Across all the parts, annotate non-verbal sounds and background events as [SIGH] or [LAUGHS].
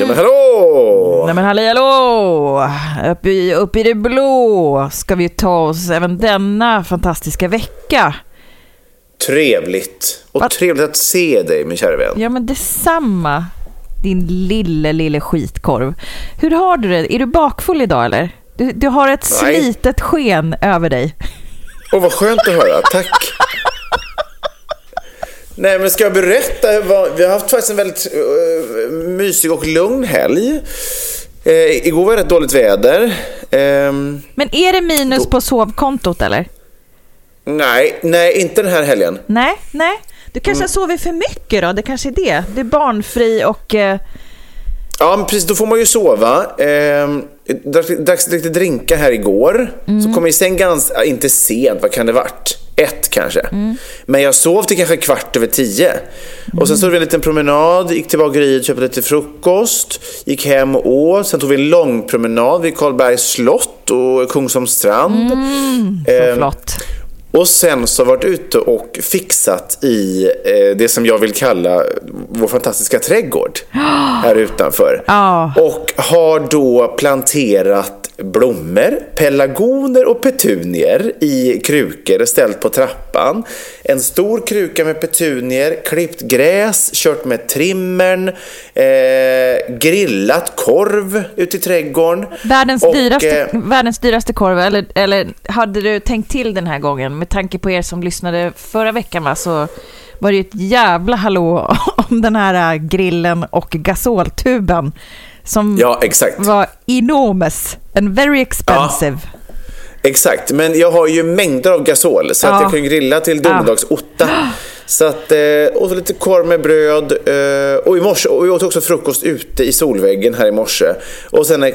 Ja, men hallå! Nej men halli hallå! Upp i, upp i det blå ska vi ta oss även denna fantastiska vecka. Trevligt. Och Vad- trevligt att se dig, min kära vän. Ja men detsamma. Din lille, lille skitkorv. Hur har du det? Är du bakfull idag eller? Du, du har ett Nej. slitet sken över dig. Åh, vad skönt att höra. Tack. [LAUGHS] Nej, men ska jag berätta? vad- Vi har haft faktiskt en väldigt uh, mysig och lugn helg. Eh, igår var det rätt dåligt väder. Ehm, Men är det minus på sovkontot eller? nej, nej, inte den här helgen. Nej, nej. Du Mm. kanske har sovit för mycket då? Det kanske är det. Du är barnfri och... Eh, Ja, men precis. Då får man ju sova. Drack, drack lite drinkar här igår. Mm. Så kom jag i säng ganska, inte sent, vad kan det varit? Ett kanske. Mm. Men jag sov till kanske kvart över tio. Och sen stod vi en liten promenad, gick till bageriet, köpte lite frukost, gick hem och åt. Sen tog vi en lång promenad vid Karlbergs slott och Kungsholms strand. så Ehm, flott. Och sen så varit ute och fixat i eh, det som jag vill kalla vår fantastiska trädgård [GASPS] här utanför. Ja. Och har då planterat blommor, pelargoner och petunier i krukor ställt på trappan. En stor kruka med petunier, klippt gräs, kört med trimmern, eh, grillat korv ute i trädgården. Världens, Och, dyraste, eh, världens dyraste korv, eller, eller hade du tänkt till den här gången? Med tanke på er som lyssnade förra veckan va, så var det ju ett jävla hallå [LAUGHS] om den här äh, grillen och gasoltuben som Ja, var enormous and very expensive. Exakt, men jag har ju mängder av gasol så att Ja. jag kan grilla till domedagsotta. Så att, eh, och lite korv med bröd. Eh, och i morse, och jag åt också frukost ute i solväggen här i morse. Och sen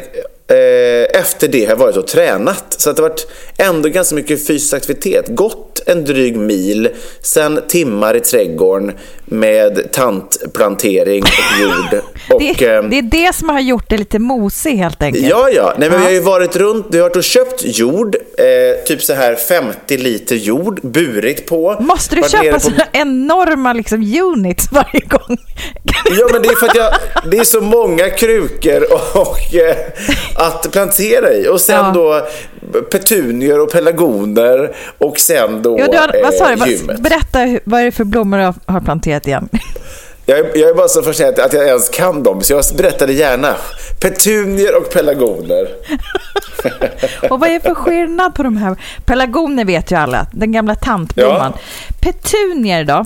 eh, efter det har jag varit och tränat. Så det har varit ändå ganska mycket fysisk aktivitet. Gått en dryg mil, sen timmar i trädgården med tantplantering och jord. [LAUGHS] Och, Det, ehm, det är det som har gjort det lite mosig helt enkelt. Ja, ja. Nej, men Vi har ju varit runt, vi har varit och köpt jord, eh, typ så här 50 liter jord, burit på. Måste du köpa på- såna enorma liksom, units varje gång? Ja, men det är för att jag, det är så många krukor och, och eh, att plantera i. Och sen Ja. då petunier och pelargoner och sen då Ja, du har, vad sa du? eh, gymmet. Berätta, vad är det för blommor du har, planterat igen? [LAUGHS] Jag, är- jag är bara så fascinerad att jag ens kan dem, så jag berättade gärna. Petunier och pelargoner. [LAUGHS] Och vad är det för skillnad på de här? Pelargoner vet ju alla, den gamla tantblomman. Petunier då?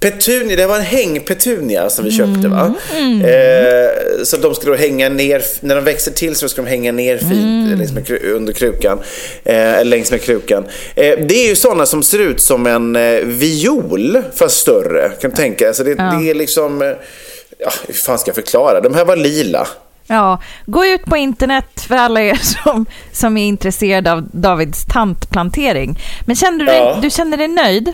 Petunia, det var en hängpetunia som vi köpte va? Mm. Eh, så de ska då hänga ner, när de växer till så ska de hänga ner fint Mm. kru- under krukan. Eh, längs med krukan. Eh, det är ju sådana som ser ut som en eh, viol, fast större. Kan du tänka? Alltså det, det är liksom, eh, ja, hur fan ska jag förklara? De här var lila. Ja, gå ut på internet för alla er som, som är intresserade av Davids tantplantering. Men känner du, Ja. du känner dig nöjd?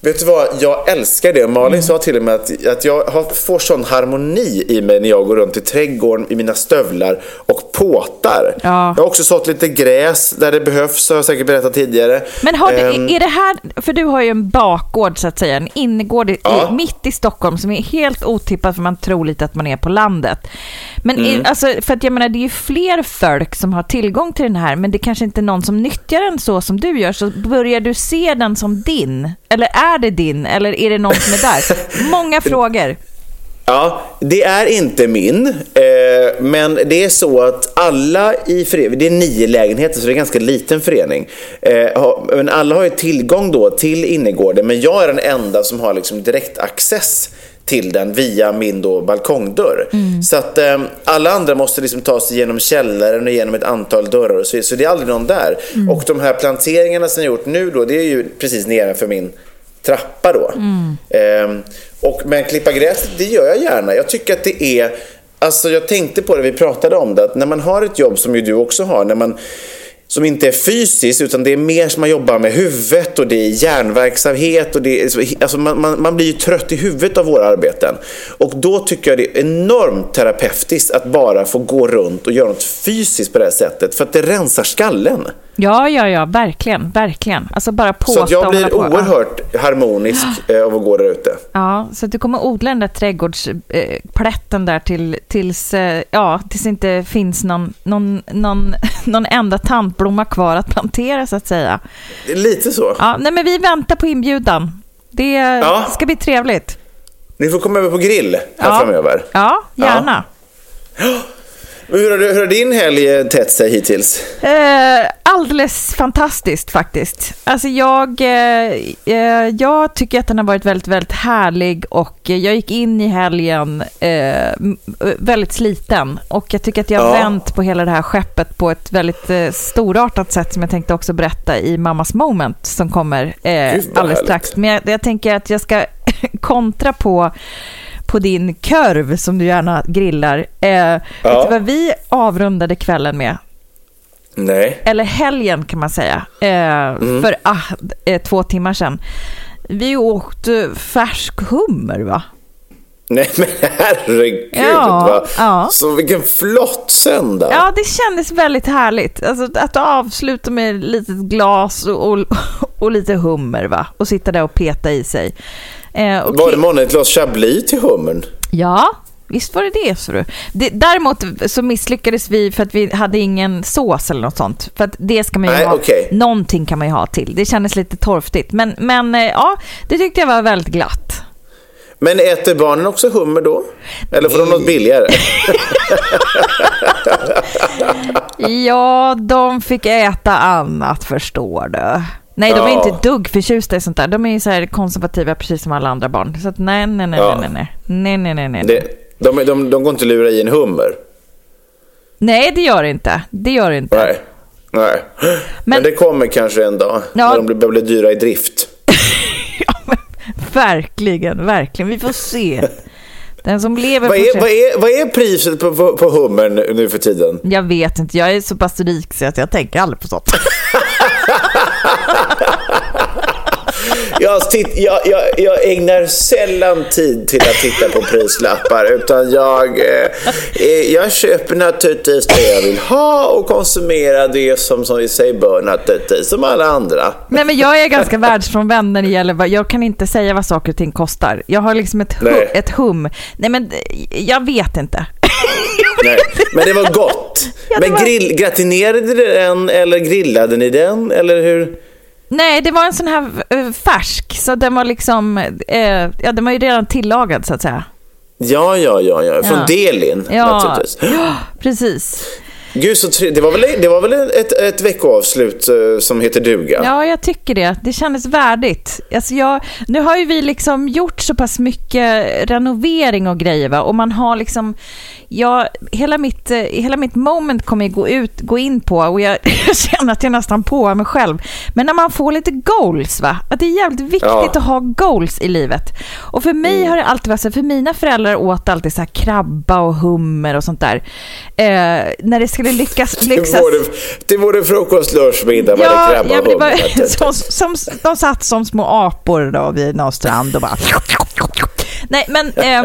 Vet du vad, jag älskar det. Malin sa till och med att, att jag har, får sån harmoni i mig när jag går runt i trädgården i mina stövlar och påtar. Ja. Jag har också sått lite gräs där det behövs, har jag säkert berättat tidigare. Men har du, Ehm, är det här, för du har ju en bakgård så att säga, en innergård Ja. mitt i Stockholm som är helt otippad för man tror lite att man är på landet. Men Mm. är, alltså, för att jag menar det är ju fler folk som har tillgång till den här men det kanske inte är någon som nyttjar den så som du gör så börjar du se den som din? Eller är det din? Eller är det någon som är där? Många frågor. Ja, det är inte min. Eh, men det är så att alla i föreningen, det är nio lägenheter så det är en ganska liten förening. Eh, har, men alla har ju tillgång då till innergården men jag är den enda som har liksom direkt access till den via min då balkongdörr. Så att eh, alla andra måste liksom ta sig genom källaren och genom ett antal dörrar och så, vidare. så det är aldrig någon där. Och de här planteringarna som jag gjort nu då, det är ju precis nedanför min trappa då. Ehm, och, men klippa gräs, det gör jag gärna. Jag tycker att det är... Alltså jag tänkte på det, vi pratade om det, att när man har ett jobb som ju du också har, när man, som inte är fysiskt utan det är mer som man jobbar med huvudet och det är hjärnverksamhet och det är, alltså man, man, man blir ju trött i huvudet av våra arbeten. Och då tycker jag det är enormt terapeutiskt att bara få gå runt och göra något fysiskt på det här sättet för att det rensar skallen. Ja, ja, ja, verkligen, verkligen. Alltså bara påstå Så att jag blir på. Ja. oerhört harmonisk [GASPS] eh, av att gå där ute. Ja, så att du kommer odla den där trädgårdsplätten där till, tills, eh, ja, tills det inte finns någon, någon, någon, [LAUGHS] någon enda tantblomma kvar att plantera så att säga. Lite så. Ja, nej men vi väntar på inbjudan. Det Ja. ska bli trevligt. Ni får komma över på grill här Ja. framöver. Ja, gärna. Men [GASPS] hur, har du, hur har din helg eh, tätt sig hittills? Eh, alldeles fantastiskt faktiskt. Alltså jag, eh, eh, jag tycker att den har varit väldigt, väldigt härlig och eh, jag gick in i helgen eh, m- väldigt sliten och jag tycker att jag har Ja. vänt på hela det här skeppet på ett väldigt eh, storartat sätt som jag tänkte också berätta i Mammas Moment som kommer eh, alldeles strax. Men jag, jag tänker att jag ska [LAUGHS] kontra på på din körv som du gärna grillar. Eh, Vet du vad vi avrundade kvällen med? Nej. eller helgen kan man säga, eh, för ah, eh, två timmar sedan. Vi åkte färsk hummer va? Nej men herregud Ja, va? ja. Så vilken flott söndag. Ja, det kändes väldigt härligt. Alltså, att avsluta med ett litet glas och, och, och lite hummer va? Och sitta där och peta i sig. Eh, och Var det månne ett glas chablis till hummern? Ja, visst var det det. Så du. det. Däremot så misslyckades vi för att vi hade ingen sås eller något sånt. För att det ska man ju Nej, ha. okej. Någonting kan man ju ha till. Det kändes lite torftigt. Men, men eh, ja, det tyckte jag var väldigt glatt. Men äter barnen också hummer då? Eller får de något billigare? [LAUGHS] Ja, de fick äta annat förstår du. Nej, de är Ja. inte dugg förtjusta i sånt där. De är ju så här konservativa precis som alla andra barn. Så att nej, nej, nej, Ja. nej, nej, nej, nej, nej, nej. Det, de, de, de går inte att lura i en hummer. Nej, det gör det inte. Det gör det inte. Nej. Nej. Men, Men- det kommer kanske en dag Ja. när de blir- börjar bli dyra i drift. [LAUGHS] Ja, men, verkligen, verkligen. Vi får se. Den som lever Vad är, se. vad, är, vad är priset på, på, på hummern nu, nu för tiden? Jag vet inte, jag är så pass rik så att jag tänker aldrig på sånt. [LAUGHS] Jag, titt, jag, jag, jag ägnar sällan tid till att titta på prislappar utan jag, eh, eh, jag köper naturligtvis det jag vill ha och konsumerar det som, som vi säger bör naturligtvis, som alla andra. Nej, men jag är ganska världsfrånvänd när det gäller vad, jag kan inte säga vad saker och ting kostar. Jag har liksom ett, hu, Nej. ett hum. Nej, men jag vet inte. [LAUGHS] Nej, men det var gott. Ja, det Men var- grill, gratinerade ni den eller grillade ni den? Eller hur? Nej, det var en sån här eh, färsk, så den var liksom, eh, ja den var ju redan tillagad så att säga. Ja, ja, ja, ja. från Ja. Delin Ja, naturligtvis. ja precis. Gud, så tre... det, var väl, det var väl ett, ett veckoavslut eh, som heter duga? Ja, jag tycker det. Det kändes värdigt. Alltså jag, nu har ju vi liksom gjort så pass mycket renovering och grejer va? och man har liksom, ja, hela mitt, eh, hela mitt moment kommer ju gå, ut, gå in på och jag, [LAUGHS] jag känner att jag nästan på mig själv. Men när man får lite goals, va? att det är jävligt viktigt Ja. att ha goals i livet. Och för mig har det alltid varit så, för mina föräldrar åt alltid så här krabba och hummer och sånt där. Eh, när det skulle skulle lyckas, lyxas. både, till både frukost, lunch, middag var det Ja, ja, det hummer. var, som, som, de satt som små apor då vid någon strand och bara... Nej, men eh,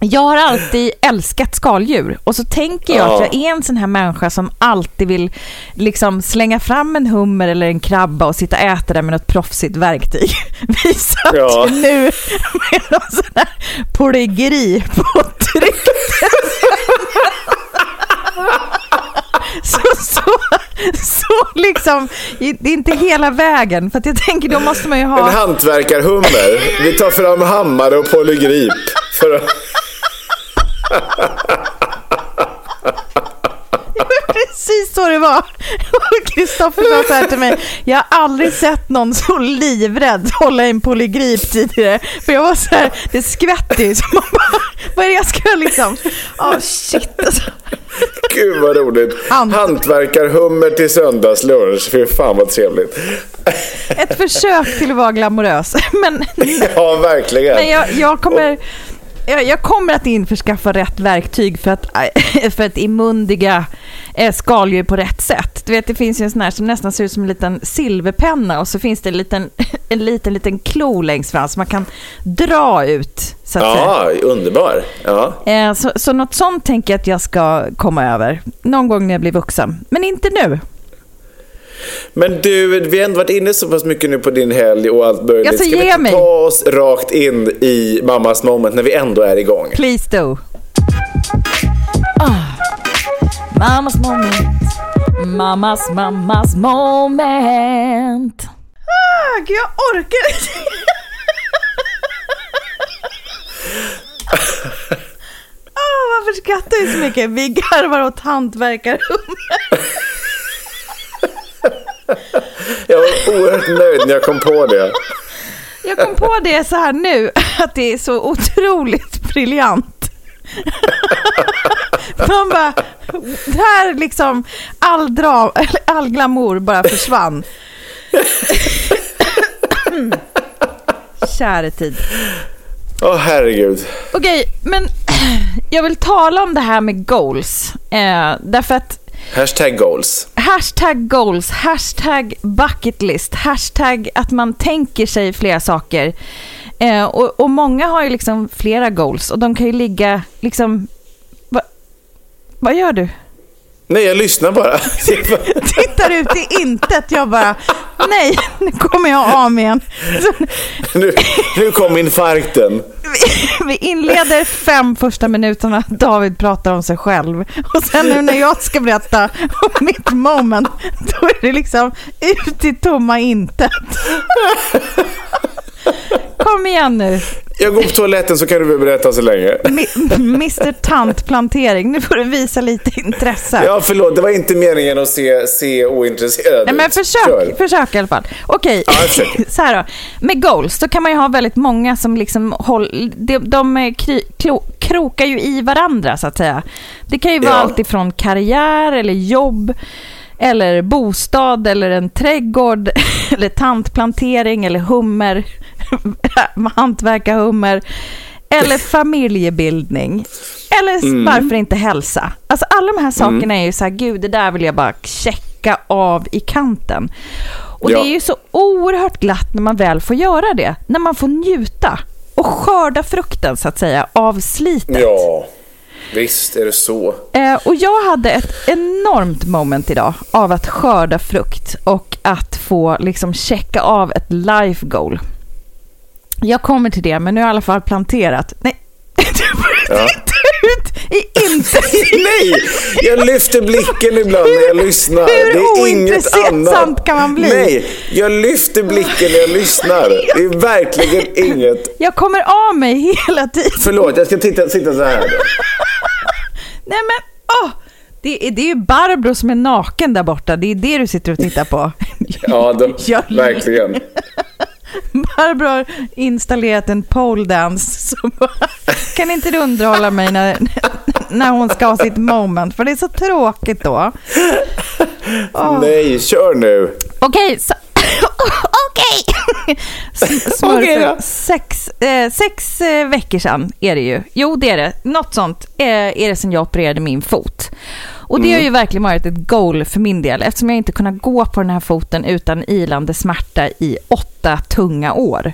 jag har alltid älskat skaldjur och så tänker jag Ja. att jag är en sån här människa som alltid vill liksom slänga fram en hummer eller en krabba och sitta och äta det med något proffsigt verktyg. [LAUGHS] Vi satt Ja. ju nu med någon sån här polygri på tryck. [LAUGHS] [LAUGHS] Så, så, så liksom, det är inte hela vägen. För att jag tänker, då måste man ju ha... En hantverkarhummer. Vi tar fram hammare och polygrip. För att... [LAUGHS] Precis så det var. Och [LAUGHS] Kristoffer sa så här till mig, jag har aldrig sett någon så livrädd hålla en polygrip tidigare. För jag var så här, det skvätter ju. Man bara, vad är det jag ska liksom... Åh shit alltså. Gud vad roligt. Hant- Hantverkarhummer till söndagslunch. Fy fan vad trevligt. Ett försök till att vara glamorös. Men, Ja, verkligen. men jag, jag kommer... Jag, jag kommer att införskaffa rätt verktyg för att, [LAUGHS] för att immundiga eh, skaldjur på rätt sätt. Du vet, det finns ju en sån här som nästan ser ut som en liten silverpenna och så finns det en liten, [LAUGHS] en liten, liten klo längst fram som man kan dra ut, så att säga. Ja, underbar. Ja. Eh, Så, så något sånt tänker jag att jag ska komma över. Någon gång när jag blir vuxen. Men inte nu. Men du, vi har ändå varit inne så pass mycket nu på din helg och allt möjligt. Alltså, Ska vi inte mig. ta oss rakt in i mammas moment när vi ändå är igång? Please do. Ah. Mammas moment. Mammas, mammas moment. Ah, gud, jag orkar inte. Ah, varför skrattar vi så mycket? Vi garvar åt hantverkarhummer. [LAUGHS] Jag var oerhört nöjd när jag kom på det. Jag kom på det så här nu, att det är så otroligt briljant. [LAUGHS] Man bara, där liksom all, dra, all glamour bara försvann. Käre tid. Åh herregud. Okej, men jag vill tala om det här med goals. Eh, därför att Hashtag goals. Hashtag goals, hashtag bucketlist, hashtag att man tänker sig flera saker. Eh, och, och många har ju liksom flera goals och de kan ju ligga liksom... Va, vad gör du? Nej, jag lyssnar bara. [LAUGHS] Tittar ut i intet. Jag bara, [LAUGHS] nej, nu kommer jag av igen. Så, [LAUGHS] nu, nu kom infarkten. vi, vi inleder fem första minuterna. David pratar om sig själv. Och sen nu när jag ska berätta om mitt moment, då är det liksom ut i tomma intet. [LAUGHS] Kom igen nu. Jag går på toaletten så kan du berätta så länge. Mr Tantplantering, nu får du visa lite intresse. Ja, förlåt. Det var inte meningen att se, se ointresserad Nej, men försök, Kör. försök i alla fall. Okej, försöker. [LAUGHS] så här då. Med goals, så kan man ju ha väldigt många som liksom håll, de, de klo, krokar ju i varandra så att säga. Det kan ju vara Ja. allt ifrån karriär eller jobb eller bostad eller en trädgård [LAUGHS] eller tantplantering eller hummer, [LAUGHS] hantverkarhummer eller familjebildning. Eller varför inte hälsa? Alltså alla de här sakerna är ju så här, gud det där vill jag bara checka av i kanten. Och Ja. det är ju så oerhört glatt när man väl får göra det. När man får njuta och skörda frukten så att säga av slitet. Ja, visst är det så. Eh, och jag hade ett enormt moment idag av att skörda frukt och att få liksom checka av ett life goal. Jag kommer till det, men nu har jag i alla fall planterat. Nej, [LAUGHS] du börjar Ja. titta ut i inte. [LAUGHS] Nej! Jag lyfter blicken ibland när jag lyssnar. hur det är inget annat. kan man bli? Nej, jag lyfter blicken när jag lyssnar. [LAUGHS] Det är verkligen inget. Jag kommer av mig hela tiden. Förlåt, jag ska titta, sitta så här. [LAUGHS] Nej men, åh! Det är, det är ju Barbro som är naken där borta. Det är det du sitter och tittar på. Ja, de, Jag- verkligen. Barbro har installerat en pole dance. Så bara, kan inte du underhålla mig när, när hon ska ha sitt moment? För det är så tråkigt då. Åh. Nej, kör nu. Okej, så... Okej! Okej då. Sex, eh, sex eh, veckor sedan är det ju. Jo, det är det. Något sånt eh, är det sen jag opererade min fot. Och det har ju verkligen varit ett goal för min del eftersom jag inte kunnat gå på den här foten utan ilande smärta i åtta tunga år.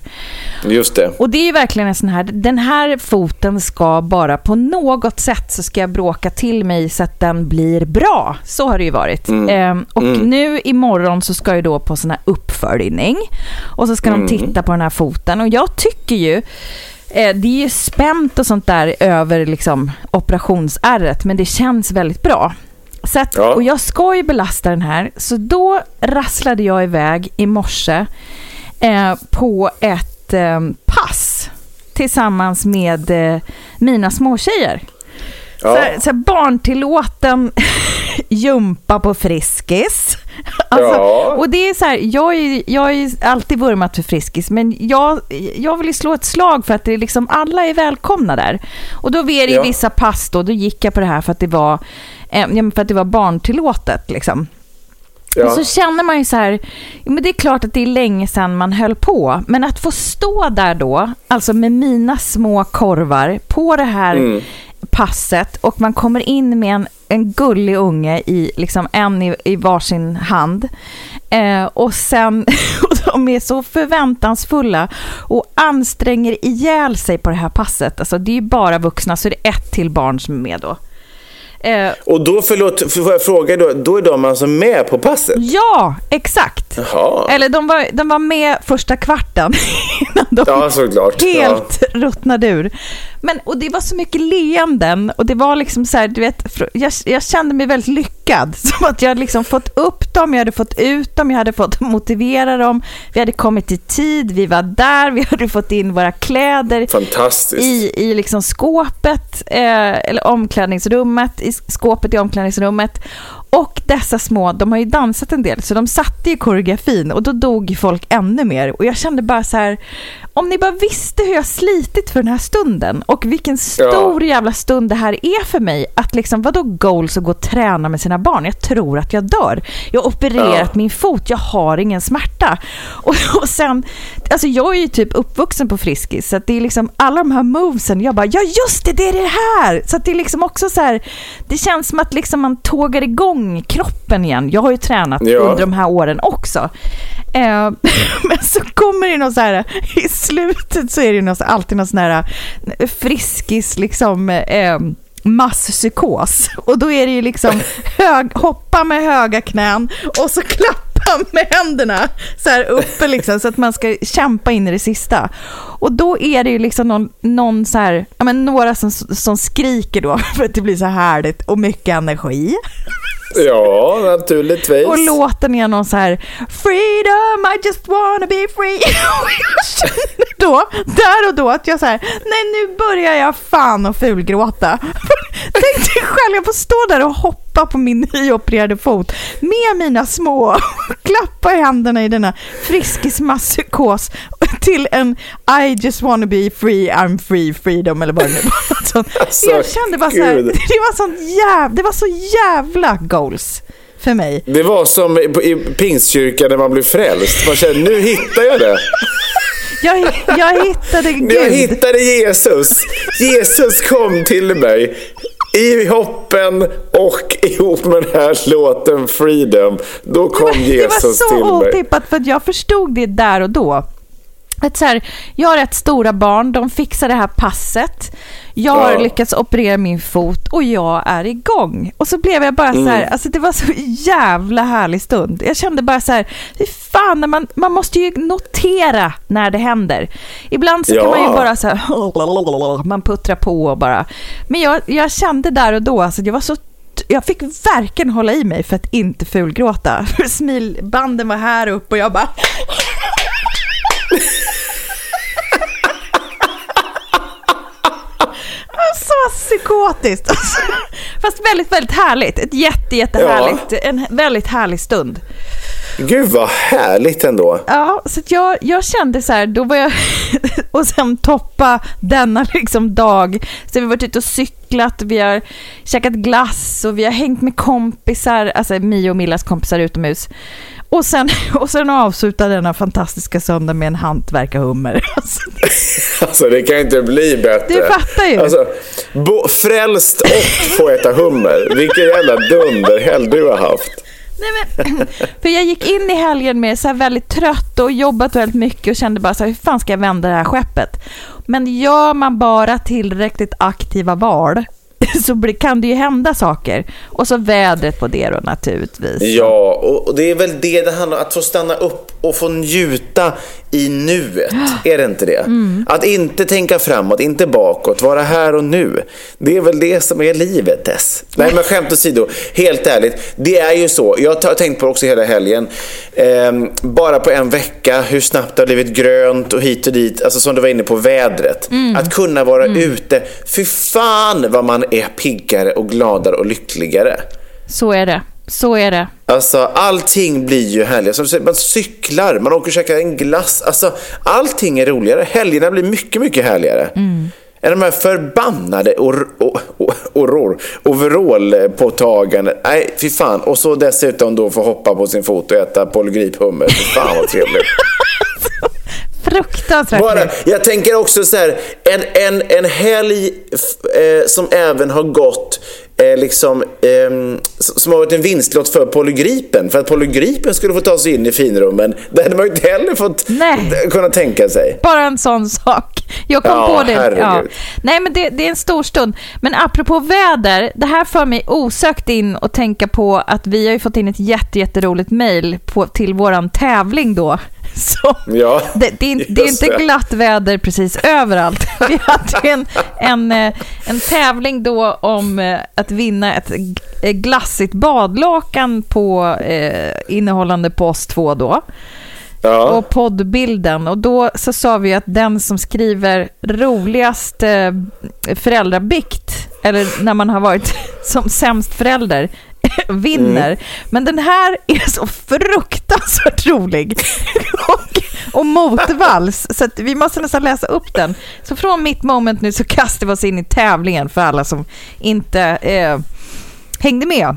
Just det. Och det är ju verkligen en sån här, den här foten ska bara på något sätt så ska jag bråka till mig så att den blir bra. Så har det ju varit. Ehm, och nu imorgon så ska jag då på sån här uppföljning. Och så ska de titta på den här foten. Och jag tycker ju, eh, det är ju spänt och sånt där över liksom operationsärret, men det känns väldigt bra. Så att, Ja. Och jag ska ju belasta den här, så då rasslade jag iväg i morse eh, på ett eh, pass tillsammans med eh, mina småtjejer. Så, Ja. så här barntillåten [LAUGHS] jumpa på Friskis. [LAUGHS] Alltså, Ja. Och det är så här, jag är, jag är alltid vurmat för Friskis, men jag, jag vill ju slå ett slag för att det är liksom, alla är välkomna där. Och då är det Ja. vissa pass då, då gick jag på det här för att det var, eh, för att det var barntillåtet liksom. Ja. Och så känner man ju så här, men det är klart att det är länge sedan man höll på, men att få stå där då, alltså med mina små korvar på det här Mm. Passet och man kommer in med en, en gullig unge i liksom en i, i varsin hand. Eh, och sen, [LAUGHS] och de är så förväntansfulla och anstränger ihjäl sig på det här passet. Alltså det är ju bara vuxna, så är det ett till barn som är med då. Eh, Och då, förlåt, får jag fråga då, då är de alltså med på passet? ja, exakt. Jaha. Eller de var, de var med första kvarten [LAUGHS] innan de Ja, såklart. helt ruttnade ur. Men, och det var så mycket leenden och det var liksom så här, du vet, jag, jag kände mig väldigt lyckad. [LAUGHS] Som att jag hade liksom fått upp dem, jag hade fått ut dem, jag hade fått motivera dem. Vi hade kommit i tid, vi var där, vi [LAUGHS] hade fått in våra kläder i, i liksom skåpet, eh, eller omklädningsrummet, i skåpet i omklädningsrummet. Och dessa små, de har ju dansat en del, så de satte ju koreografin och då dog folk ännu mer. Och jag kände bara så här, om ni bara visste hur jag slitit för den här stunden och vilken stor jävla stund det här är för mig. Att liksom, vadå goals och gå och träna med sina barn? Jag tror att jag dör. Jag har opererat Ja. min fot, jag har ingen smärta. [LAUGHS] Och, och sen, alltså jag är ju typ uppvuxen på Friskis, så att det är liksom alla de här movesen, jag bara, ja just det, det är det här! Så att det är liksom också så här, det känns som att liksom man tågar igång kroppen igen. Jag har ju tränat Ja. under de här åren också. Eh, [LAUGHS] men så kommer det något så här, i slutet så är det något, alltid någon sån här eh, friskis liksom, eh, masspsykos. Och då är det ju liksom hög, hoppa med höga knän och så klappa med händerna så här uppe liksom så att man ska kämpa in i det sista. Och då är det ju liksom någon, någon så här, ja men några som, som skriker då [LAUGHS] för att det blir så härligt och mycket energi. [LAUGHS] Ja, naturligtvis. Och låten är någon så här Freedom, I just wanna be free. [LAUGHS] Och jag känner då, där och då att jag så här, nej nu börjar jag fan och fulgråta. [LAUGHS] Tänk dig själv, jag får stå där och hoppa på min nyopererade fot med mina små, klappa i händerna i denna friskismasspsykos till en I just wanna be free, I'm free, freedom eller vad det nu var. Något sånt. Alltså, jag kände bara så här, det var, sånt jäv, det var så jävla goals för mig. Det var som i, i pingstkyrkan när man blev frälst. Man kände, nu hittar jag det. Jag, jag hittade [LAUGHS] Gud. Jag hittade Jesus. Jesus kom till mig. I hoppen och ihop med den här låten Freedom. Då kom det var Jesus så till mig. otippat för att jag förstod det där och då. Att så här, jag har rätt stora barn, de fixar det här passet. Jag har Ja. lyckats operera min fot och jag är igång. Och så blev jag bara så här, Mm. alltså det var så jävla härlig stund. Jag kände bara så här, fy fan, man, man måste ju notera när det händer. Ibland så kan Ja. man ju bara så här, [LAUGHS] man puttrar på och bara. Men jag, jag kände där och då, alltså jag var så jag fick verkligen hålla i mig för att inte fulgråta. [LAUGHS] Smilbanden var här uppe och jag bara... [LAUGHS] Så psykotiskt. [LAUGHS] Fast väldigt, väldigt härligt. Ett jätte, jättehärligt. En väldigt härlig stund. Gud vad härligt ändå. Ja, så att jag, jag kände så här, då var jag... [LAUGHS] och sen toppa denna liksom dag. Så vi har varit ute och cyklat, vi har käkat glass och vi har hängt med kompisar, alltså Mio och Millas kompisar utomhus. Och sen, [LAUGHS] och sen avsluta denna fantastiska söndag med en hantverkarhummer. [LAUGHS] Alltså, Alltså det kan inte bli bättre. Du fattar ju. Alltså, bo, frälst och få äta hummer. Vilken jävla dunderhelg du har haft. Nej, men, [CLEARS THROAT] för jag gick in i helgen med så väldigt trött och jobbat väldigt mycket och kände bara så här, hur fan ska jag vända det här skeppet? Men gör man bara tillräckligt aktiva val [LAUGHS] så kan det ju hända saker. Och så vädret på det då naturligtvis. Ja, och, det är väl det det handlar om. Att få stanna upp och få njuta i nuet. [GASPS] Är det inte det? Mm. Att inte tänka framåt, inte bakåt, vara här och nu. Det är väl det som är livet Tess. Nej men skämt åsido, helt ärligt. Det är ju så. Jag har tänkt på det också hela helgen. Ehm, bara på en vecka, hur snabbt det har blivit grönt och hit och dit. Alltså som du var inne på, vädret. Mm. Att kunna vara ute. Fy fan vad man är piggare och gladare och lyckligare. Så är det. Så är det. Alltså allting blir ju härligare. Som du säger, man cyklar, man åker och käkar en glass. Alltså allting är roligare. Helgerna blir mycket, mycket härligare. Mm. Än de här förbannade or, or. Nej, fy fan. Och så dessutom då få hoppa på sin fot och äta polygriphummer. Fy fan vad trevligt. [LAUGHS] Fruktansvärt Bara, jag tänker också så här, en, en, en helg eh, som även har gått eh, liksom, s- som har varit en vinstlott för Polygripen. För att Polygripen skulle få ta sig in i finrummen. Det hade man ju inte heller fått Nej. kunna tänka sig. Bara en sån sak. Jag kom Ja, på det. herregud. Nej, men det, det är en stor stund. Men apropå väder, det här för mig osökt in och tänka på att vi har ju fått in ett jätte, jätteroligt mejl till våran tävling då. [LAUGHS] Så Ja, det, det, är, det är inte glatt väder precis överallt. [LAUGHS] Vi hade en, en, eh, en tävling då om eh, att vinna ett eh, glassigt badlakan på eh, innehållande på oss två då Ja. och poddbilden. Och då så sa vi att den som skriver roligast eh, föräldrabikt, eller när man har varit [LAUGHS] som sämst förälder, [LAUGHS] vinner. Mm. Men den här är så fruktansvärt rolig [LAUGHS] och, och motvalls, så vi måste nästan läsa upp den. Så från mitt moment nu så kastar vi oss in i tävlingen för alla som inte eh, hängde med.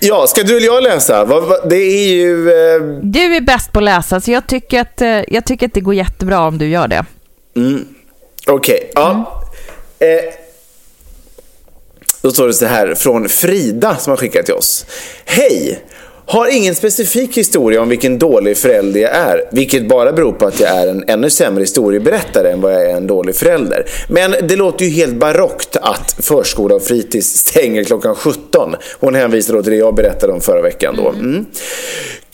Ja, ska du eller jag läsa? Det är ju... Eh, Du är bäst på att läsa, så jag tycker att, eh, jag tycker att det går jättebra om du gör det. Okej, ja. Eh, då står det så här från Frida som har skickat till oss. Hej! Har ingen specifik historia om vilken dålig förälder jag är, vilket bara beror på att jag är en ännu sämre historieberättare än vad jag är en dålig förälder. Men det låter ju helt barockt att förskola och fritids stänger klockan 17. Hon hänvisar då till det jag berättade om förra veckan då. Mm.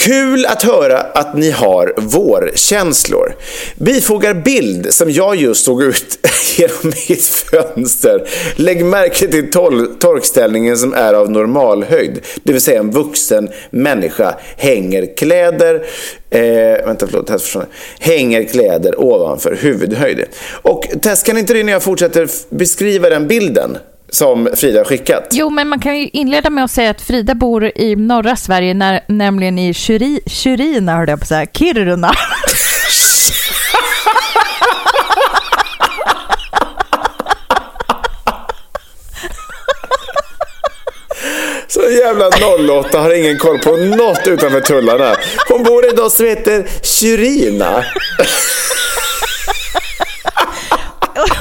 Kul att höra att ni har vårkänslor. Bifogar bild som jag just såg ut [LAUGHS] genom mitt fönster. Lägg märke till tol- torkställningen som är av normalhöjd. Det vill säga en vuxen människa hänger kläder Eh, vänta, förlåt. här försvann. Hänger kläder ovanför huvudhöjd. Och Tess, kan inte du när jag fortsätter beskriva den bilden som Frida har skickat? Jo, men man kan ju inleda med att säga att Frida bor i norra Sverige, när, nämligen i Kyri, Kyrina, hörde jag på att säga, Kiruna. [LAUGHS] Så jävla 08 har ingen koll på något utanför tullarna. Hon bor i något som heter Kyrina.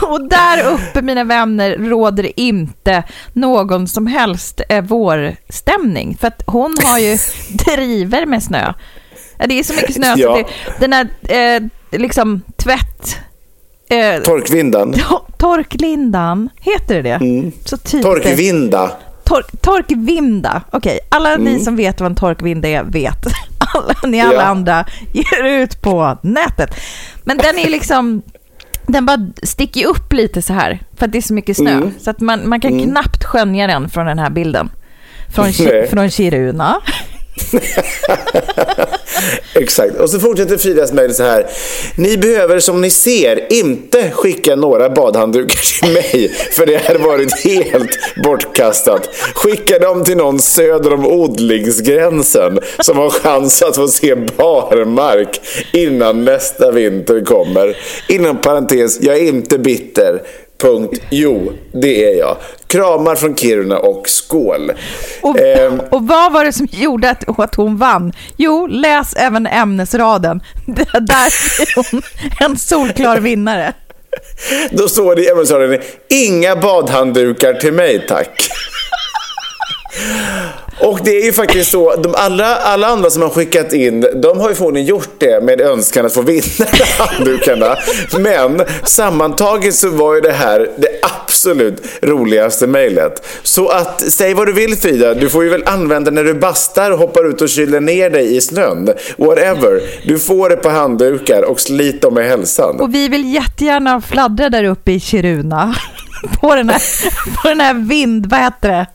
[LAUGHS] Och där uppe, mina vänner, råder inte någon som helst eh, vårstämning. För att hon har ju [LAUGHS] driver med snö. Det är så mycket snö Ja. så det, den här eh, liksom tvätt... Eh, Torkvindan. [LAUGHS] to- torklindan, heter det det? Mm. Så. Torkvinda. Tork, torkvinda. Okej, alla ni som vet vad en torkvinda är vet. Alla, ni alla Ja. andra ger ut på nätet. Men den är liksom... Den bara sticker upp lite så här, för att det är så mycket snö. Mm. Så att man, man kan knappt skönja den från den här bilden. Från, Ki- från Kiruna. [LAUGHS] Exakt. Och så fortsätter Fridas mejl så här. Ni behöver som ni ser inte skicka några badhanddukar till mig för det hade varit helt bortkastat. Skicka dem till någon söder om odlingsgränsen som har chans att få se barmark innan nästa vinter kommer. Inom parentes, jag är inte bitter. Punkt. Jo, det är jag. Kramar från Kiruna och skål. Och, Ehm, och vad var det som gjorde att, att hon vann? Jo, läs även ämnesraden. [LAUGHS] Där är hon en solklar vinnare. Då står det i ämnesraden, inga badhanddukar till mig tack. Det är ju faktiskt så, de alla, alla andra som har skickat in, de har ju förmodligen gjort det med önskan att få vinna [LAUGHS] handdukarna. Men sammantaget så var ju det här det absolut roligaste mejlet. Så att, säg vad du vill Frida, du får ju väl använda när du bastar och hoppar ut och kyler ner dig i snön. Whatever. Du får det på handdukar och slit dem med hälsan. Och vi vill jättegärna fladdra där uppe i Kiruna. [LAUGHS] På den här, på den här vind, vad heter det?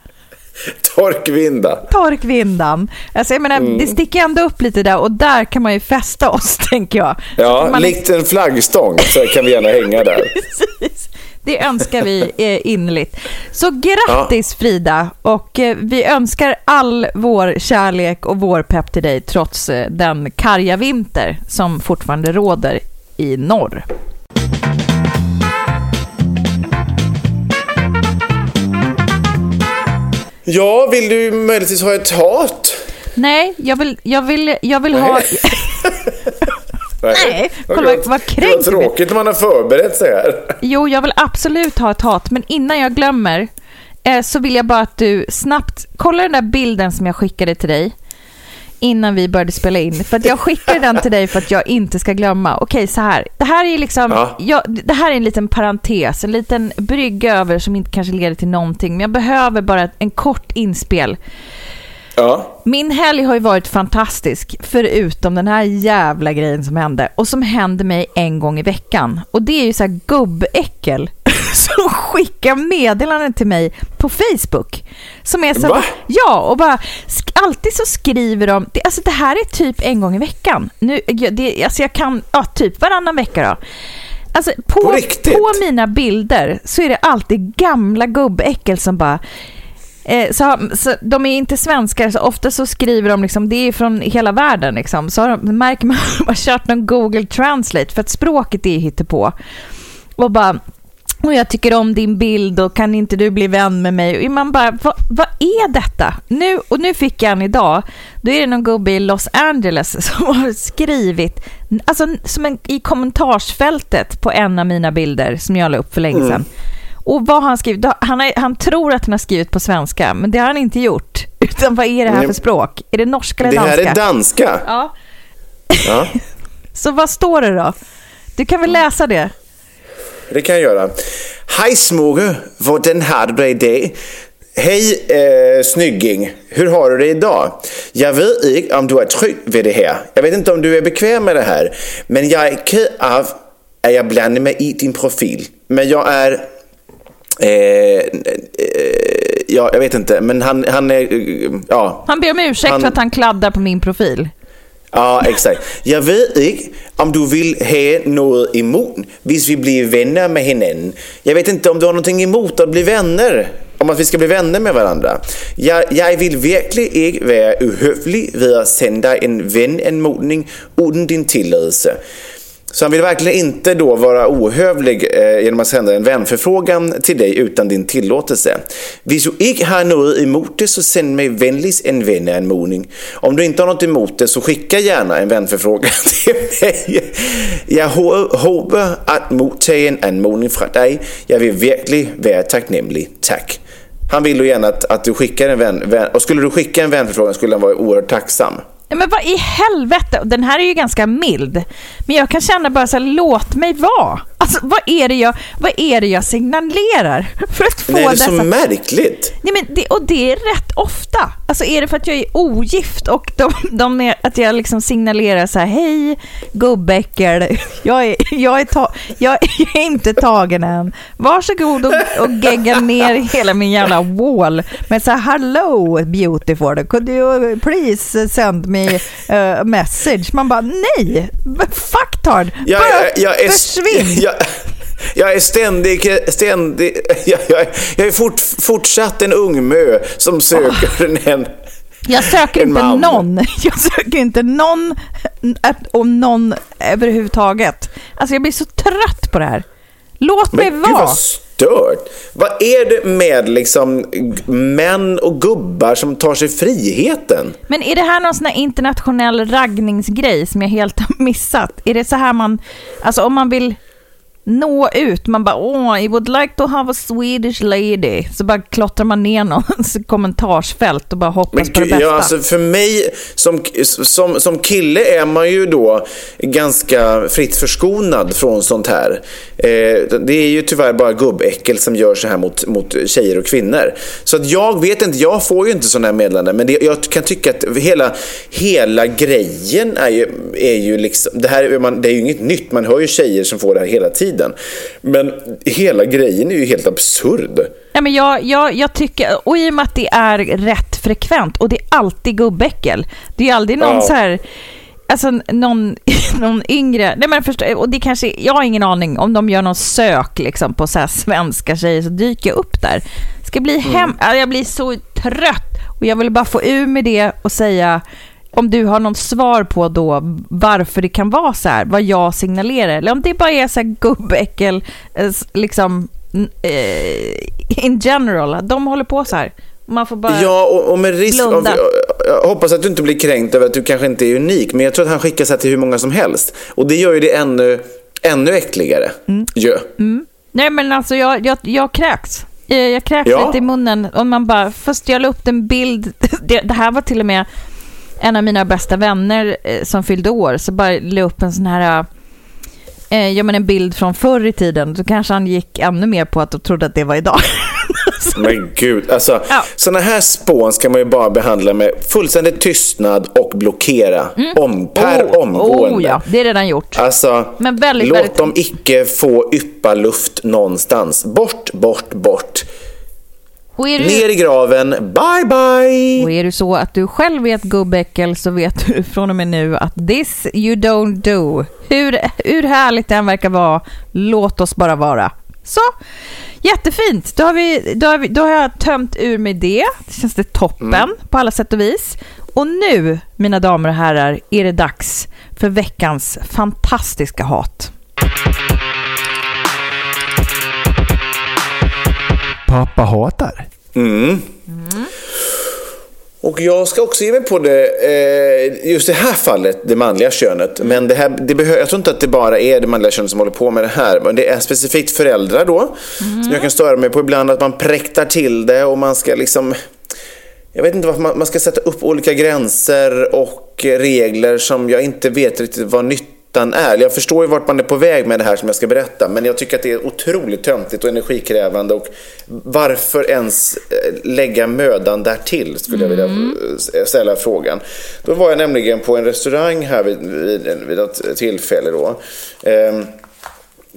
Torkvinda. Torkvindan. Alltså jag menar, Mm. det sticker ändå upp lite där och där kan man ju fästa [LAUGHS] oss, tänker jag. Ja, man, likt en flaggstång så kan vi gärna hänga där. [LAUGHS] Precis. Det önskar vi eh, innerligt. Så grattis Frida och eh, vi önskar all vår kärlek och vår pepp till dig trots eh, den karga vinter som fortfarande råder i norr. Ja, vill du möjligtvis ha ett hat? Nej, jag vill, jag vill, jag vill ha... Nej, [LAUGHS] kolla vad- vad kränkt. Det tråkigt när man har förberett sig här. Jo, jag vill absolut ha ett hat, men innan jag glömmer eh, så vill jag bara att du snabbt kollar den där bilden som jag skickade till dig innan vi började spela in. För att jag skickade den till dig för att jag inte ska glömma. Okej, så här. Det här är liksom, Ja. jag, det här är en liten parentes, en liten brygga över som inte kanske leder till någonting. Men jag behöver bara en kort inspel. Ja. Min helg har ju varit fantastisk, förutom den här jävla grejen som hände. Och som händer mig en gång i veckan. Och det är ju så här gubbäckel [LAUGHS] som skickar meddelanden till mig på Facebook. Som är så Va? Ja, och bara alltid så skriver de, det, alltså det här är typ en gång i veckan. Nu, det, alltså jag kan, ja typ varannan vecka då. Alltså på, På på mina bilder så är det alltid gamla gubbäckel som bara Eh, så, så de är inte svenskar, så ofta så skriver de liksom, det är från hela världen. Liksom. Så har de, märker man att de har kört någon Google Translate, för att språket är hittepå. Och bara, och jag tycker om din bild och kan inte du bli vän med mig? Och man bara, vad, vad är detta? Nu, och nu fick jag en idag. Då är det någon gubbe i Los Angeles [LAUGHS] som har skrivit, alltså som en, i kommentarsfältet på en av mina bilder som jag la upp för länge sedan. Och vad har han skrivit? Han, har, han tror att han har skrivit på svenska, men det har han inte gjort. [LAUGHS] Utan vad är det här för språk? Är det norska eller danska? Det här är danska. Ja. ja. [LAUGHS] Så vad står det då? Du kan väl läsa det? Det kan jag göra. Hej Småge, hvordan har du det idag? Hej eh, snygging, hur har du det idag? Jag vet inte om du är trygg vid det här. Jag vet inte om du är bekväm med det här. Men jag är ked av att jag blandar mig i din profil. Men jag är... Eh, eh, ja, jag vet inte, men han, han är... Ja, han ber om ursäkt han, för att han kladdar på min profil. Ja, exakt. Jag vet inte om du vill ha något emot hvis vi blir vänner med henne. Jag vet inte om du har någonting emot att bli vänner om att vi ska bli vänner med varandra. Jag, jag vill verkligen inte vara ohövlig vid att sända en vänanmodning utan din tillåtelse. Så han vill verkligen inte då vara ohövlig eh, genom att sända en vänförfrågan till dig utan din tillåtelse. Hvis du inte har något emot det så sänd mig vänligst en vänanmodning. Om du inte har något emot det så skicka gärna en vänförfrågan [LAUGHS] till mig. Jag hoppas att motta en anmodning från dig. Jag vill verkligen vara tacknämlig. Tack. Han vill ju gärna att, att du skickar en vän, vän, och skulle du skicka en vänförfrågan skulle han vara oerhört tacksam. Men vad i helvete? Den här är ju ganska mild. Men jag kan känna bara så här, låt mig vara. Alltså, vad är det jag, vad är det jag signalerar? För att få Nej, det är dessa... så märkligt. Nej, men det, och det är rätt ofta. Alltså är det för att jag är ogift och de, de är, att jag liksom signalerar så här, hej gubbäckel, jag är, jag, är ta, jag, jag är inte tagen än. Varsågod och, och gegga ner hela min jävla wall med så här, hello beautiful, could you please send me a message? Man bara, nej, fuck tard, jag, bara jag, jag är, försvinn. Jag, jag är ständig, ständig jag, jag, jag är fort, fortsatt en ung mö som söker oh. en jag söker inte man. någon. [LAUGHS] Jag söker inte någon om någon överhuvudtaget. Alltså jag blir så trött på det här. Låt Men mig vara. Gud vad stört. Vad är det med liksom män och gubbar som tar sig friheten? Men är det här någon sån här internationell raggningsgrej som jag helt har [LAUGHS] missat? Är det så här man, alltså om man vill nå ut. Man bara, åh, I would like to have a Swedish lady. Så bara klottrar man ner någons [LAUGHS] kommentarsfält och bara hoppas Men, på det bästa. Ja, alltså för mig som, som, som kille är man ju då ganska fritt förskonad från sånt här. Eh, det är ju tyvärr bara gubbäckel som gör så här mot, mot tjejer och kvinnor. Så att jag vet inte, jag får ju inte sådana här meddelanden. Men det, jag kan tycka att hela, hela grejen är ju, är ju liksom, det här man, det är ju inget nytt. Man hör ju tjejer som får det här hela tiden tiden. Men hela grejen är ju helt absurd. Ja, men jag, jag, jag tycker, och i och med att det är rätt frekvent och det är alltid gubbäckel. Det är aldrig någon ja. så här alltså någon, [LAUGHS] någon yngre, nej men förstå, och det kanske, jag har ingen aning om de gör någon sök liksom på så svenska tjejer så dyker jag upp där. Ska bli hem, mm. jag blir så trött och jag vill bara få ur med det och säga om du har något svar på då varför det kan vara så här, vad jag signalerar, eller om det bara är så här gubbäckel, eh, liksom eh, in general, de håller på så här. Man får bara Ja, och, och med risk av, jag hoppas att du inte blir kränkt över att du kanske inte är unik, men jag tror att han skickar sig till hur många som helst. Och det gör ju det ännu, ännu äckligare. Mm. Ja. Mm. Nej, men alltså jag, jag, jag kräks. Jag kräks ja. lite i munnen och man bara, först jag la upp en bild, [LAUGHS] det, det här var till och med en av mina bästa vänner eh, som fyllde år så bara la upp en sån här eh, ja, men en bild från förr i tiden. Då kanske han gick ännu mer på att och trodde att det var idag. [LAUGHS] Men gud, alltså ja. sådana här spån ska man ju bara behandla med fullständig tystnad och blockera mm. om, per oh, omgående. Oh ja, det är redan gjort. Alltså, Men väldigt, låt väldigt... dem icke få yppa luft någonstans. Bort, bort, bort. Du... Ner i graven, bye bye! Och är det så att du själv är ett gubbäckel så vet du [LAUGHS] från och med nu att this you don't do. Hur, hur härligt än verkar vara, låt oss bara vara. Så, jättefint. Då har, vi, då har, vi, då har jag tömt ur mig det. Det känns det toppen mm. på alla sätt och vis. Och nu, mina damer och herrar, är det dags för veckans fantastiska hat. Pappa hatar. Mm. mm. Och jag ska också ge mig på det, eh, just det här fallet, det manliga könet. Men det här, det behö- jag tror inte att det bara är det manliga könet som håller på med det här. Men det är specifikt föräldrar då. Som jag kan störa mig på ibland, att man präktar till det och man ska liksom... Jag vet inte varför man, man ska sätta upp olika gränser och regler som jag inte vet riktigt vad nyttan är. Jag förstår ju vart man är på väg med det här som jag ska berätta. Men jag tycker att det är otroligt töntigt och energikrävande. Och varför ens eh, lägga mödan där till skulle jag vilja eh, ställa frågan. Då var jag nämligen på en restaurang här vid, vid, vid ett tillfälle då. Ehm,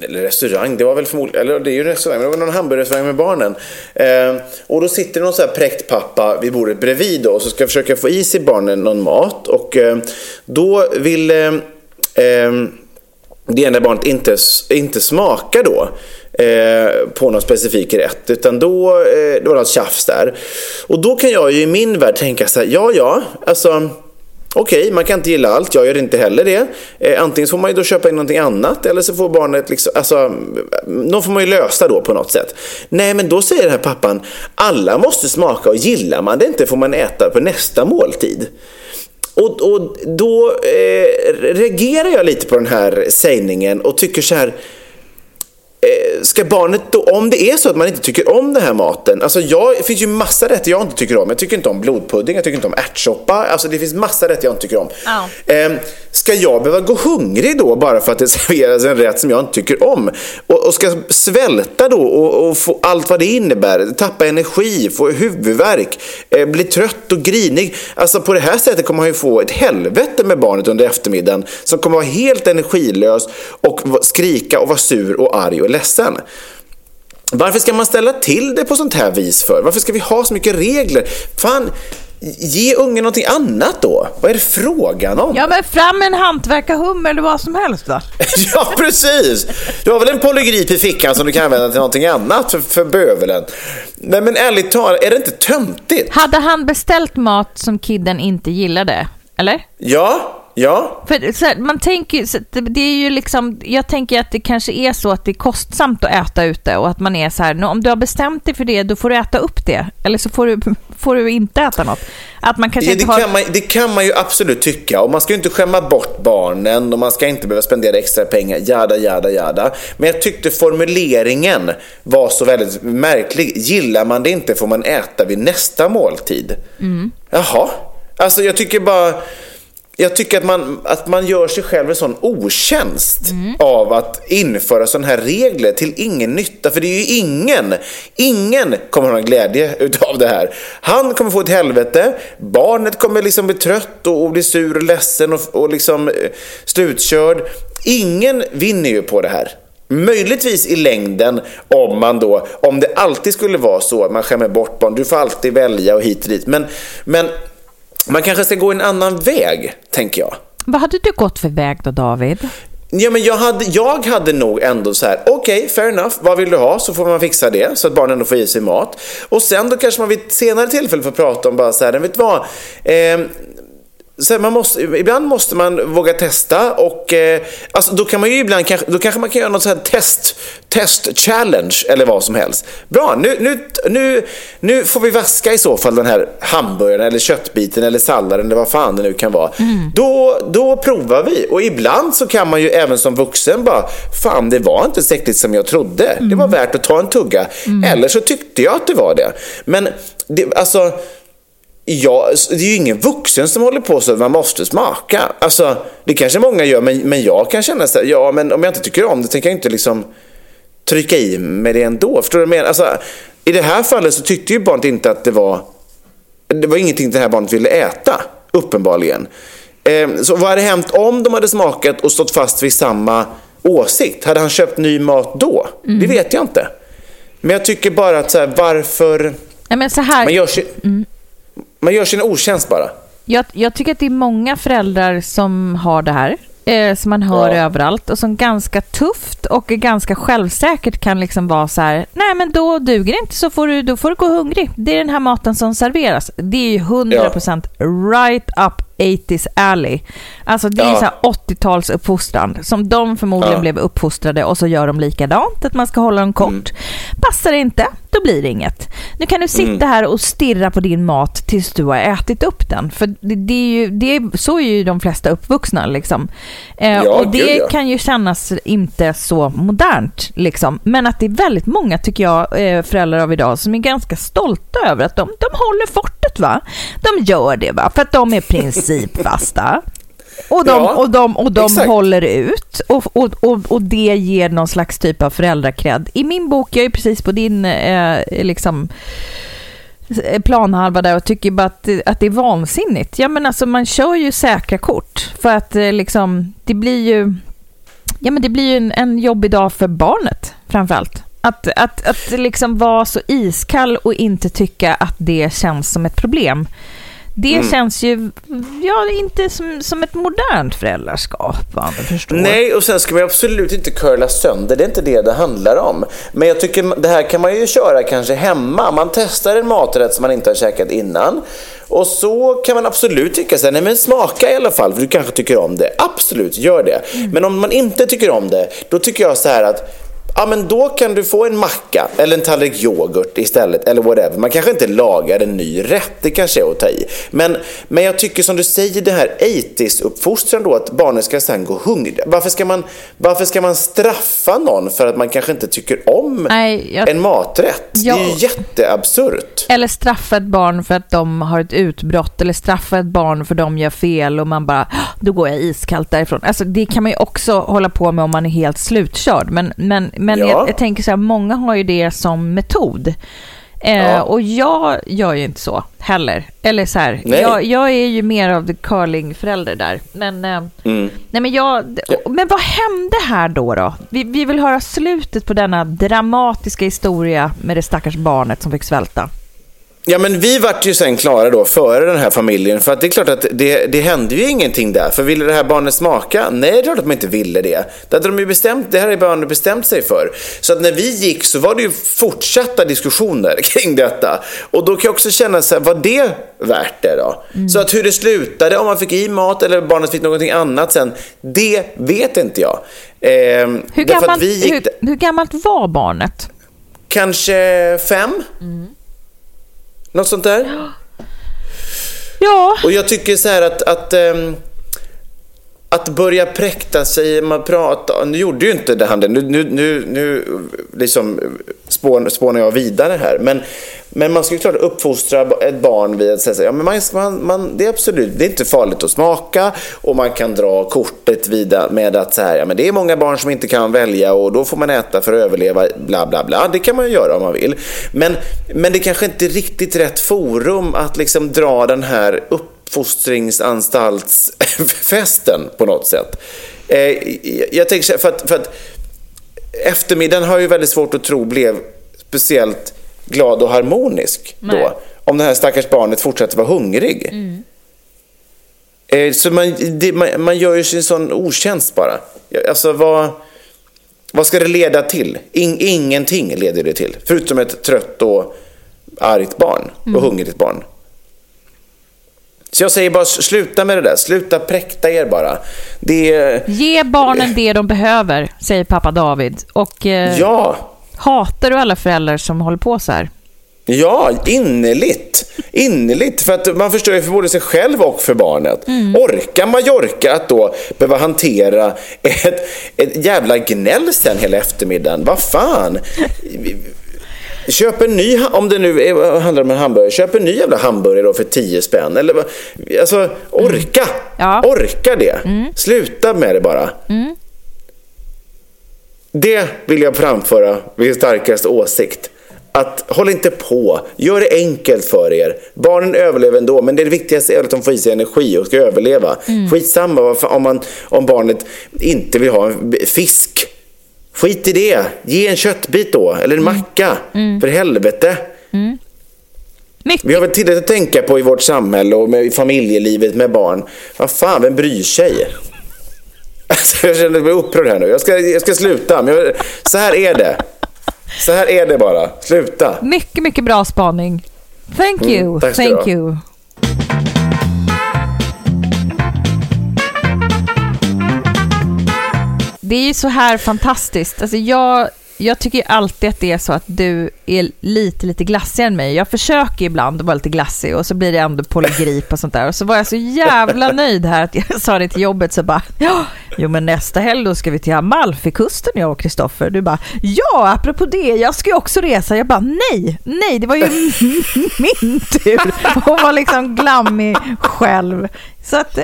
eller restaurang, det var väl förmodligen, eller det är ju en restaurang, men det var någon hamburgerrestaurang med barnen. Eh, och då sitter någon så här präktpappa vid bordet bredvid då, och så ska försöka få i sig barnen någon mat. Och eh, då vill eh, eh, det ena barnet inte, inte smakar då eh, på någon specifik rätt. Utan då, eh, det var det tjafs där. Och då kan jag ju i min värld tänka så här, ja ja, alltså Okej, man kan inte gilla allt. Jag gör inte heller det. Eh, antingen får man ju då köpa in någonting annat eller så får barnet liksom, alltså, någon får man ju lösa då på något sätt. Nej, men då säger den här pappan, alla måste smaka och gillar man det inte får man äta på nästa måltid. Och, och då eh, reagerar jag lite på den här sägningen och tycker så här, ska barnet då, om det är så att man inte tycker om den här maten, alltså jag, det finns ju massa rätter jag inte tycker om. Jag tycker inte om blodpudding, jag tycker inte om ärtsoppa, alltså det finns massa rätter jag inte tycker om. Eh, ska jag behöva gå hungrig då bara för att det [LAUGHS] serveras en rätt som jag inte tycker om? Och, och ska svälta då och, och, få allt vad det innebär, tappa energi, få huvudvärk, eh, bli trött och grinig. Alltså på det här sättet kommer man ju få ett helvete med barnet under eftermiddagen som kommer vara helt energilös och skrika och vara sur och arg och ledsen. Varför ska man ställa till det på sånt här vis för? Varför ska vi ha så mycket regler? Fan, ge ungen någonting annat då. Vad är det frågan om? Ja, men fram med en hantverkarhum eller vad som helst då. [LAUGHS] ja, precis! Du har väl en polygrip i fickan som du kan använda till någonting annat för, för bövelen. Nej, men ärligt talat, är det inte töntigt? Hade han beställt mat som kidden inte gillade? Eller? Ja, ja. För så här, man tänker så det, är ju liksom, jag tänker att det kanske är så att det är kostsamt att äta ute och att man är så här, "Nå, om du har bestämt dig för det, då får du äta upp det. Eller så får du, [LAUGHS] får du inte äta något. Att man kanske Ja, det, inte har... kan man, det kan man ju absolut tycka. Och man ska ju inte skämma bort barnen och man ska inte behöva spendera extra pengar. Jada, jada, jada. Men jag tyckte formuleringen var så väldigt märklig. Gillar man det inte får man äta vid nästa måltid. Mm. Jaha. Alltså jag tycker bara... Jag tycker att man, att man gör sig själv en sån otjänst Mm. av att införa sådana här regler till ingen nytta. För det är ju ingen, ingen kommer ha någon glädje [LAUGHS] utav det här. Han kommer få ett helvete, barnet kommer liksom bli trött och, och bli sur och ledsen och, och liksom eh, slutkörd. Ingen vinner ju på det här. Möjligtvis i längden om man då, om det alltid skulle vara så att man skämmer bort barn, du får alltid välja och hit och dit. Men, men man kanske ska gå en annan väg, tänker jag. Vad hade du gått för väg då, David? Ja, men jag, hade, jag hade nog ändå så här, okej, fair enough, vad vill du ha? Så får man fixa det, så att barnen får i sig mat. Och sen då kanske man vid ett senare tillfälle får prata om bara så här, vet du vad? Eh, så man måste, ibland måste man våga testa och eh, alltså, då kan man ju ibland då kanske man kan göra något så här test, test challenge eller vad som helst. Bra, nu, nu, nu, nu får vi vaska i så fall den här hamburgaren eller köttbiten eller salladen eller vad fan det nu kan vara. Då, då provar vi och ibland så kan man ju även som vuxen bara, fan det var inte så äckligt som jag trodde. Det var värt att ta en tugga. Eller så tyckte jag att det var det. Men det, alltså Ja, det är ju ingen vuxen som håller på så att man måste smaka. Alltså, det kanske många gör, men, men jag kan känna så här, ja, men om jag inte tycker om det tänker jag inte liksom trycka i med det ändå. Förstår du vad jag menar? Alltså, I det här fallet så tyckte ju barnet inte att det var, det var ingenting det här barnet ville äta, uppenbarligen. Eh, så vad hade hänt om de hade smakat och stått fast vid samma åsikt? Hade han köpt ny mat då? Det vet jag inte. Men jag tycker bara att så här, varför... Nej, men så här, Man gör, sig, man gör sig en otjänst bara. Jag, jag tycker att det är många föräldrar som har det här. Eh, som man hör Ja. överallt och som ganska tufft och ganska självsäkert kan liksom vara så här, nej men då duger det inte så får du, då får du gå hungrig. Det är den här maten som serveras. Det är ju 100% right up 80s alley. Alltså det är Ja. så här 80-tals uppfostran som de förmodligen Ja. blev uppfostrade och så gör de likadant, att man ska hålla dem kort. Mm. Passar det inte, då blir det inget. nu kan du sitta här och stirra på din mat tills du har ätit upp den. För det, det är ju, det är, så är ju de flesta uppvuxna. Liksom. Eh, Ja, och det gud, kan ju kännas inte så modernt. Liksom. Men att det är väldigt många, tycker jag, eh, föräldrar av idag som är ganska stolta över att de, de håller fortet. va? De gör det, va? för att de är [LAUGHS] principfasta. Och de, Ja, och de, och de exakt. håller ut och, och, och, och det ger någon slags typ av föräldrakrädd. I min bok, jag är precis på din eh, liksom, eh, planhalva där och tycker bara att, att det är vansinnigt. Ja, men alltså, man kör ju säkra kort för att eh, liksom, det blir ju, ja, men det blir ju en, en jobbig dag för barnet framför allt. Att, att, att liksom vara så iskall och inte tycka att det känns som ett problem. Det Mm. känns ju ja, inte som, som ett modernt föräldraskap, du förstår. Nej, och sen ska man absolut inte curla sönder. Det är inte det det handlar om. Men jag tycker det här kan man ju köra kanske hemma. Man testar en maträtt som man inte har käkat innan. Och så kan man absolut tycka så här, nej men smaka i alla fall, för du kanske tycker om det. Absolut, gör det. Men om man inte tycker om det, då tycker jag så här att Ja, men då kan du få en macka eller en tallrik yoghurt istället eller whatever. Man kanske inte lagar en ny rätt, det kanske är att ta i. Men, men jag tycker som du säger, det här 80s-uppfostran då, att barnen ska sen gå hungriga. Varför ska, man, varför ska man straffa någon för att man kanske inte tycker om Nej, jag- en maträtt? Ja. Det är ju jätteabsurt. Eller straffa ett barn för att de har ett utbrott eller straffa ett barn för att de gör fel och man bara, "Ah, då går jag iskallt därifrån. Alltså det kan man ju också hålla på med om man är helt slutkörd. Men, men, men Ja. jag, jag tänker så här, många har ju det som metod. Eh, Ja. Och jag gör ju inte så heller. Eller så här, jag, jag är ju mer av curling-förälder där. Men, eh, Mm. nej, men, jag, men vad hände här då? då? Vi, vi vill höra slutet på denna dramatiska historia med det stackars barnet som fick svälta. Ja, men vi vart ju sen klara då före den här familjen. För att det är klart att det, det hände ju ingenting där. För ville det här barnet smaka? Nej, det är klart att de inte ville det. Det hade de ju bestämt, det här är barnet bestämt sig för. Så att när vi gick så var det ju fortsatta diskussioner [LAUGHS] kring detta. Och då kan jag också känna så här, var det värt det då? Så att hur det slutade, om man fick i mat eller barnet fick någonting annat sen, det vet inte jag. Ehm, Hur gammalt, hur, hur gammalt var barnet? Kanske fem? Något sånt där? Ja, Och jag tycker så här att, att, ehm, att börja präkta sig, man pratar, nu gjorde ju inte det han det, nu, nu, nu, nu liksom spån, spånar jag vidare här. Men, men man ska ju klart uppfostra ett barn vid att säga så här, ja, men man, man, man, det är absolut, det är inte farligt att smaka och man kan dra kortet vidare med att så här, ja, men det är många barn som inte kan välja och då får man äta för att överleva, bla bla bla. Det kan man ju göra om man vill. Men, men det kanske inte är riktigt rätt forum att liksom dra den här uppfostringsanstaltsfesten på något sätt. Eh, jag tänker för att, för att eftermiddagen har jag ju väldigt svårt att tro blev speciellt glad och harmonisk Nej. då. Om det här stackars barnet fortsätter vara hungrig. Eh, Så man, det, man, man gör ju sin sån otjänst bara. Alltså vad, vad ska det leda till? In, ingenting leder det till. Förutom ett trött och argt barn och hungrigt barn. Så jag säger bara sluta med det där. Sluta präkta er bara. Det ge barnen det de behöver, säger pappa David. Och eh, Ja, hatar du alla föräldrar som håller på så här? Ja, innerligt. Innerligt. För att man förstår ju för både sig själv och för barnet. Orkar Mallorca att då behöva hantera ett, ett jävla gnäll sen hela eftermiddagen? Vad fan? Köp en ny, om det nu är, handlar om en hamburgare, köp en ny jävla hamburgare då för 10 spänn. Eller, alltså, orka! Ja. Orka det! Sluta med det bara. Det vill jag framföra vid starkaste åsikt. Att håll inte på, gör det enkelt för er. Barnen överlever ändå, men det viktigaste är att de får i sig energi och ska överleva. Skitsamma vad fan- om, man, om barnet inte vill ha en fisk. Skit i det. Ge en köttbit då, eller en macka. För helvete. Mycket. Vi har väl tillräckligt att tänka på i vårt samhälle och med, i familjelivet med barn. Vad fan, vem bryr sig? [LAUGHS] Alltså, jag känner mig upprörd här nu. Jag ska, jag ska sluta. Men jag, så här är det. Så här är det bara. Sluta. Mycket, mycket bra spaning. Thank you, Mm, thank you. Det är ju så här fantastiskt. Alltså jag, jag tycker ju alltid att det är så att du är lite, lite glassigare än mig. Jag försöker ibland att vara lite glassig och så blir det ändå polygrip och sånt där. Och så var jag så jävla nöjd här att jag sa det till jobbet så bara, ja, jo men nästa helg då ska vi till Amalfikusten jag och Kristoffer. Du bara, ja apropå det, jag ska ju också resa. Jag bara, nej, nej, det var ju [LAUGHS] min tur. Hon var liksom glammig själv. Så att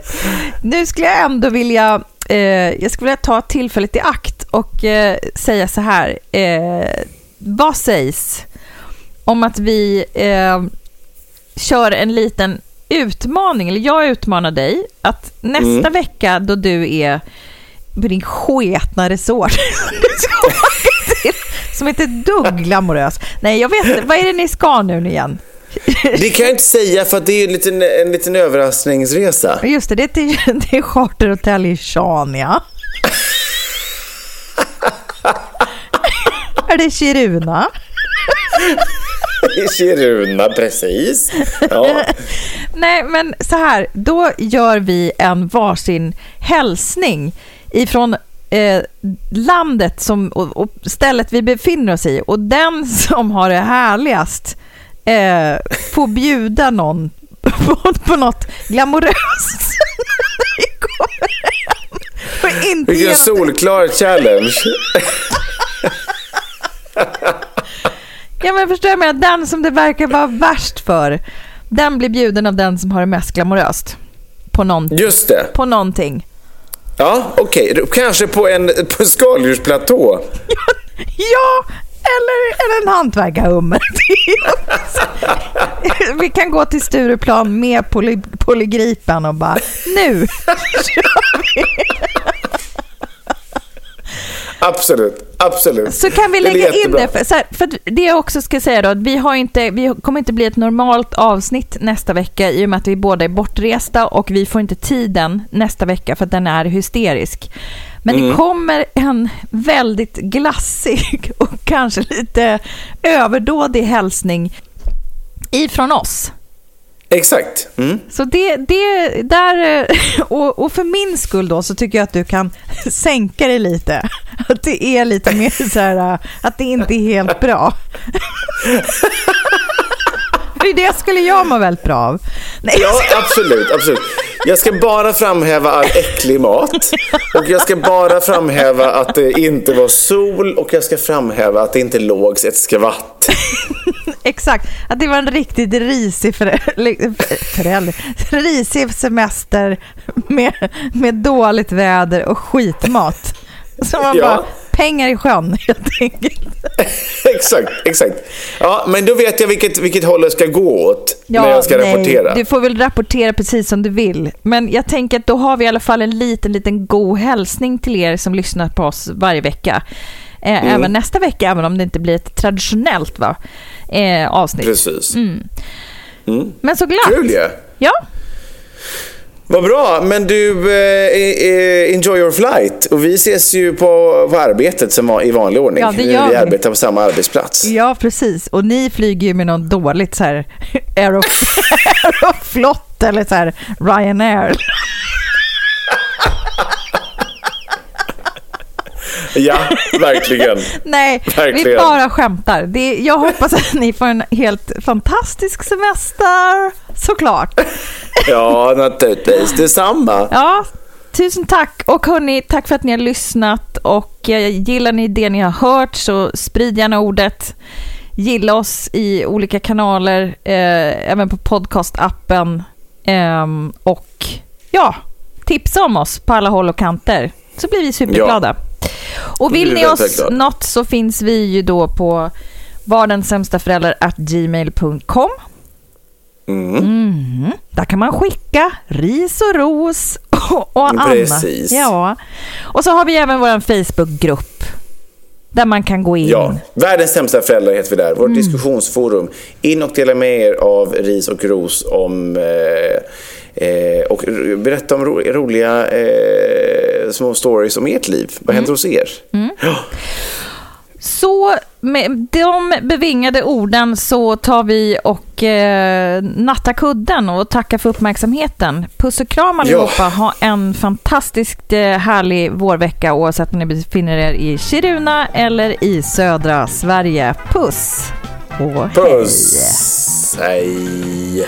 nu skulle jag ändå vilja eh, jag skulle vilja ta tillfället i akt och eh, säga så här. Eh, vad sägs om att vi eh, kör en liten utmaning, eller jag utmanar dig, att nästa Mm. vecka då du är på din sketna resort, [LAUGHS] som inte är ett dugg glamorös. Nej, jag vet inte. Vad är det ni ska nu igen? Det kan jag inte säga för det är en liten, en liten överraskningsresa. Just det, det är, till, det är charterhotell i Shania. [LAUGHS] är det Kiruna? I Kiruna, precis. Ja. Nej, men så här, då gör vi en varsin hälsning ifrån eh, landet som, och, och stället vi befinner oss i. Och den som har det härligast eh, får bjuda någon på, [LAUGHS] på något glamoröst. Vi kommer hem. Och inte Vilken solklar challenge. Ja, men förstår jag med den som det verkar vara värst för, den blir bjuden av den som har det mest glamoröst. På, någon, Just det. på någonting. Ja, okej. Kanske på en, på en skaldjursplatå. [LAUGHS] Ja, eller, eller en hantverkarhummer. [LAUGHS] Vi kan gå till Stureplan med poly, polygripen och bara nu [LAUGHS] kör vi. Absolut, absolut. Så kan vi Det lägga in jättebra. det. För, här, för det jag också ska säga då, att vi, har inte, vi kommer inte bli ett normalt avsnitt nästa vecka i och med att vi båda är bortresta och vi får inte tiden nästa vecka för att den är hysterisk. Men Mm. det kommer en väldigt glassig [LAUGHS] och kanske lite överdådig hälsning ifrån oss. Exakt. Mm. Så det, det där, eh, [LAUGHS] och, och för min skull då så tycker jag att du kan [LAUGHS] sänka det lite. Att det är lite mer så här, eh, att det inte är helt bra. För det skulle jag må väldigt bra av. Nej, Ja, absolut, absolut. Jag ska bara framhäva all äcklig mat. Och jag ska bara framhäva att det inte var sol och jag ska framhäva att det inte lågs ett skvatt. Exakt, att det var en riktigt risig förä- förälder, risig semester med, med dåligt väder och skitmat. Så man Ja. bara, pengar i sjön [LAUGHS] helt enkelt. [LAUGHS] exakt, exakt. Ja, men då vet jag vilket, vilket håll jag ska gå åt när jag ska nej, rapportera. Du får väl rapportera precis som du vill. Men jag tänker att då har vi i alla fall en liten, liten god hälsning till er som lyssnar på oss varje vecka. Eh, Mm. Även nästa vecka, även om det inte blir ett traditionellt va, eh, avsnitt. Precis. Men så glatt. Kul ju. Ja, Vad bra, men du, eh, enjoy your flight. Och vi ses ju på, på arbetet som var, i vanlig ordning. Ja, det vi gör vi. arbetar på samma arbetsplats. ja, precis. Och ni flyger ju med något dåligt så här [LAUGHS] Aerof- [LAUGHS] Aeroflot eller så här Ryanair. Ja, verkligen. [LAUGHS] Nej, vi Verkligen. bara skämtar. Det, jag hoppas att ni får en helt fantastisk semester, såklart. [LAUGHS] Ja, naturligtvis. Detsamma. Ja, tusen tack. Och hörni, tack för att ni har lyssnat. Och eh, gillar ni det ni har hört så sprid gärna ordet. Gilla oss i olika kanaler, eh, även på podcastappen. Ehm, och ja, tipsa om oss på alla håll och kanter. Så blir vi superglada. Och vill Vi ni oss något så finns vi ju då på vardensämstaförälder@gmail.com. Mm. Där kan man skicka ris och ros och, [LAUGHS] och annat. Ja. Och så har vi även vår Facebookgrupp där man kan gå in. Ja, världens sämsta föräldrar heter vi där. Mm. Vårt diskussionsforum. In och dela med er av ris och ros om eh, eh, och berätta om ro, roliga eh, små stories om ert liv. Vad händer hos er? Ja, Så med de bevingade orden så tar vi och eh, natta kudden och tacka för uppmärksamheten. Puss och kram allihopa. Ha en fantastiskt eh, härlig vårvecka oavsett om ni befinner er i Kiruna eller i södra Sverige. Puss och hej! Puss! Hej!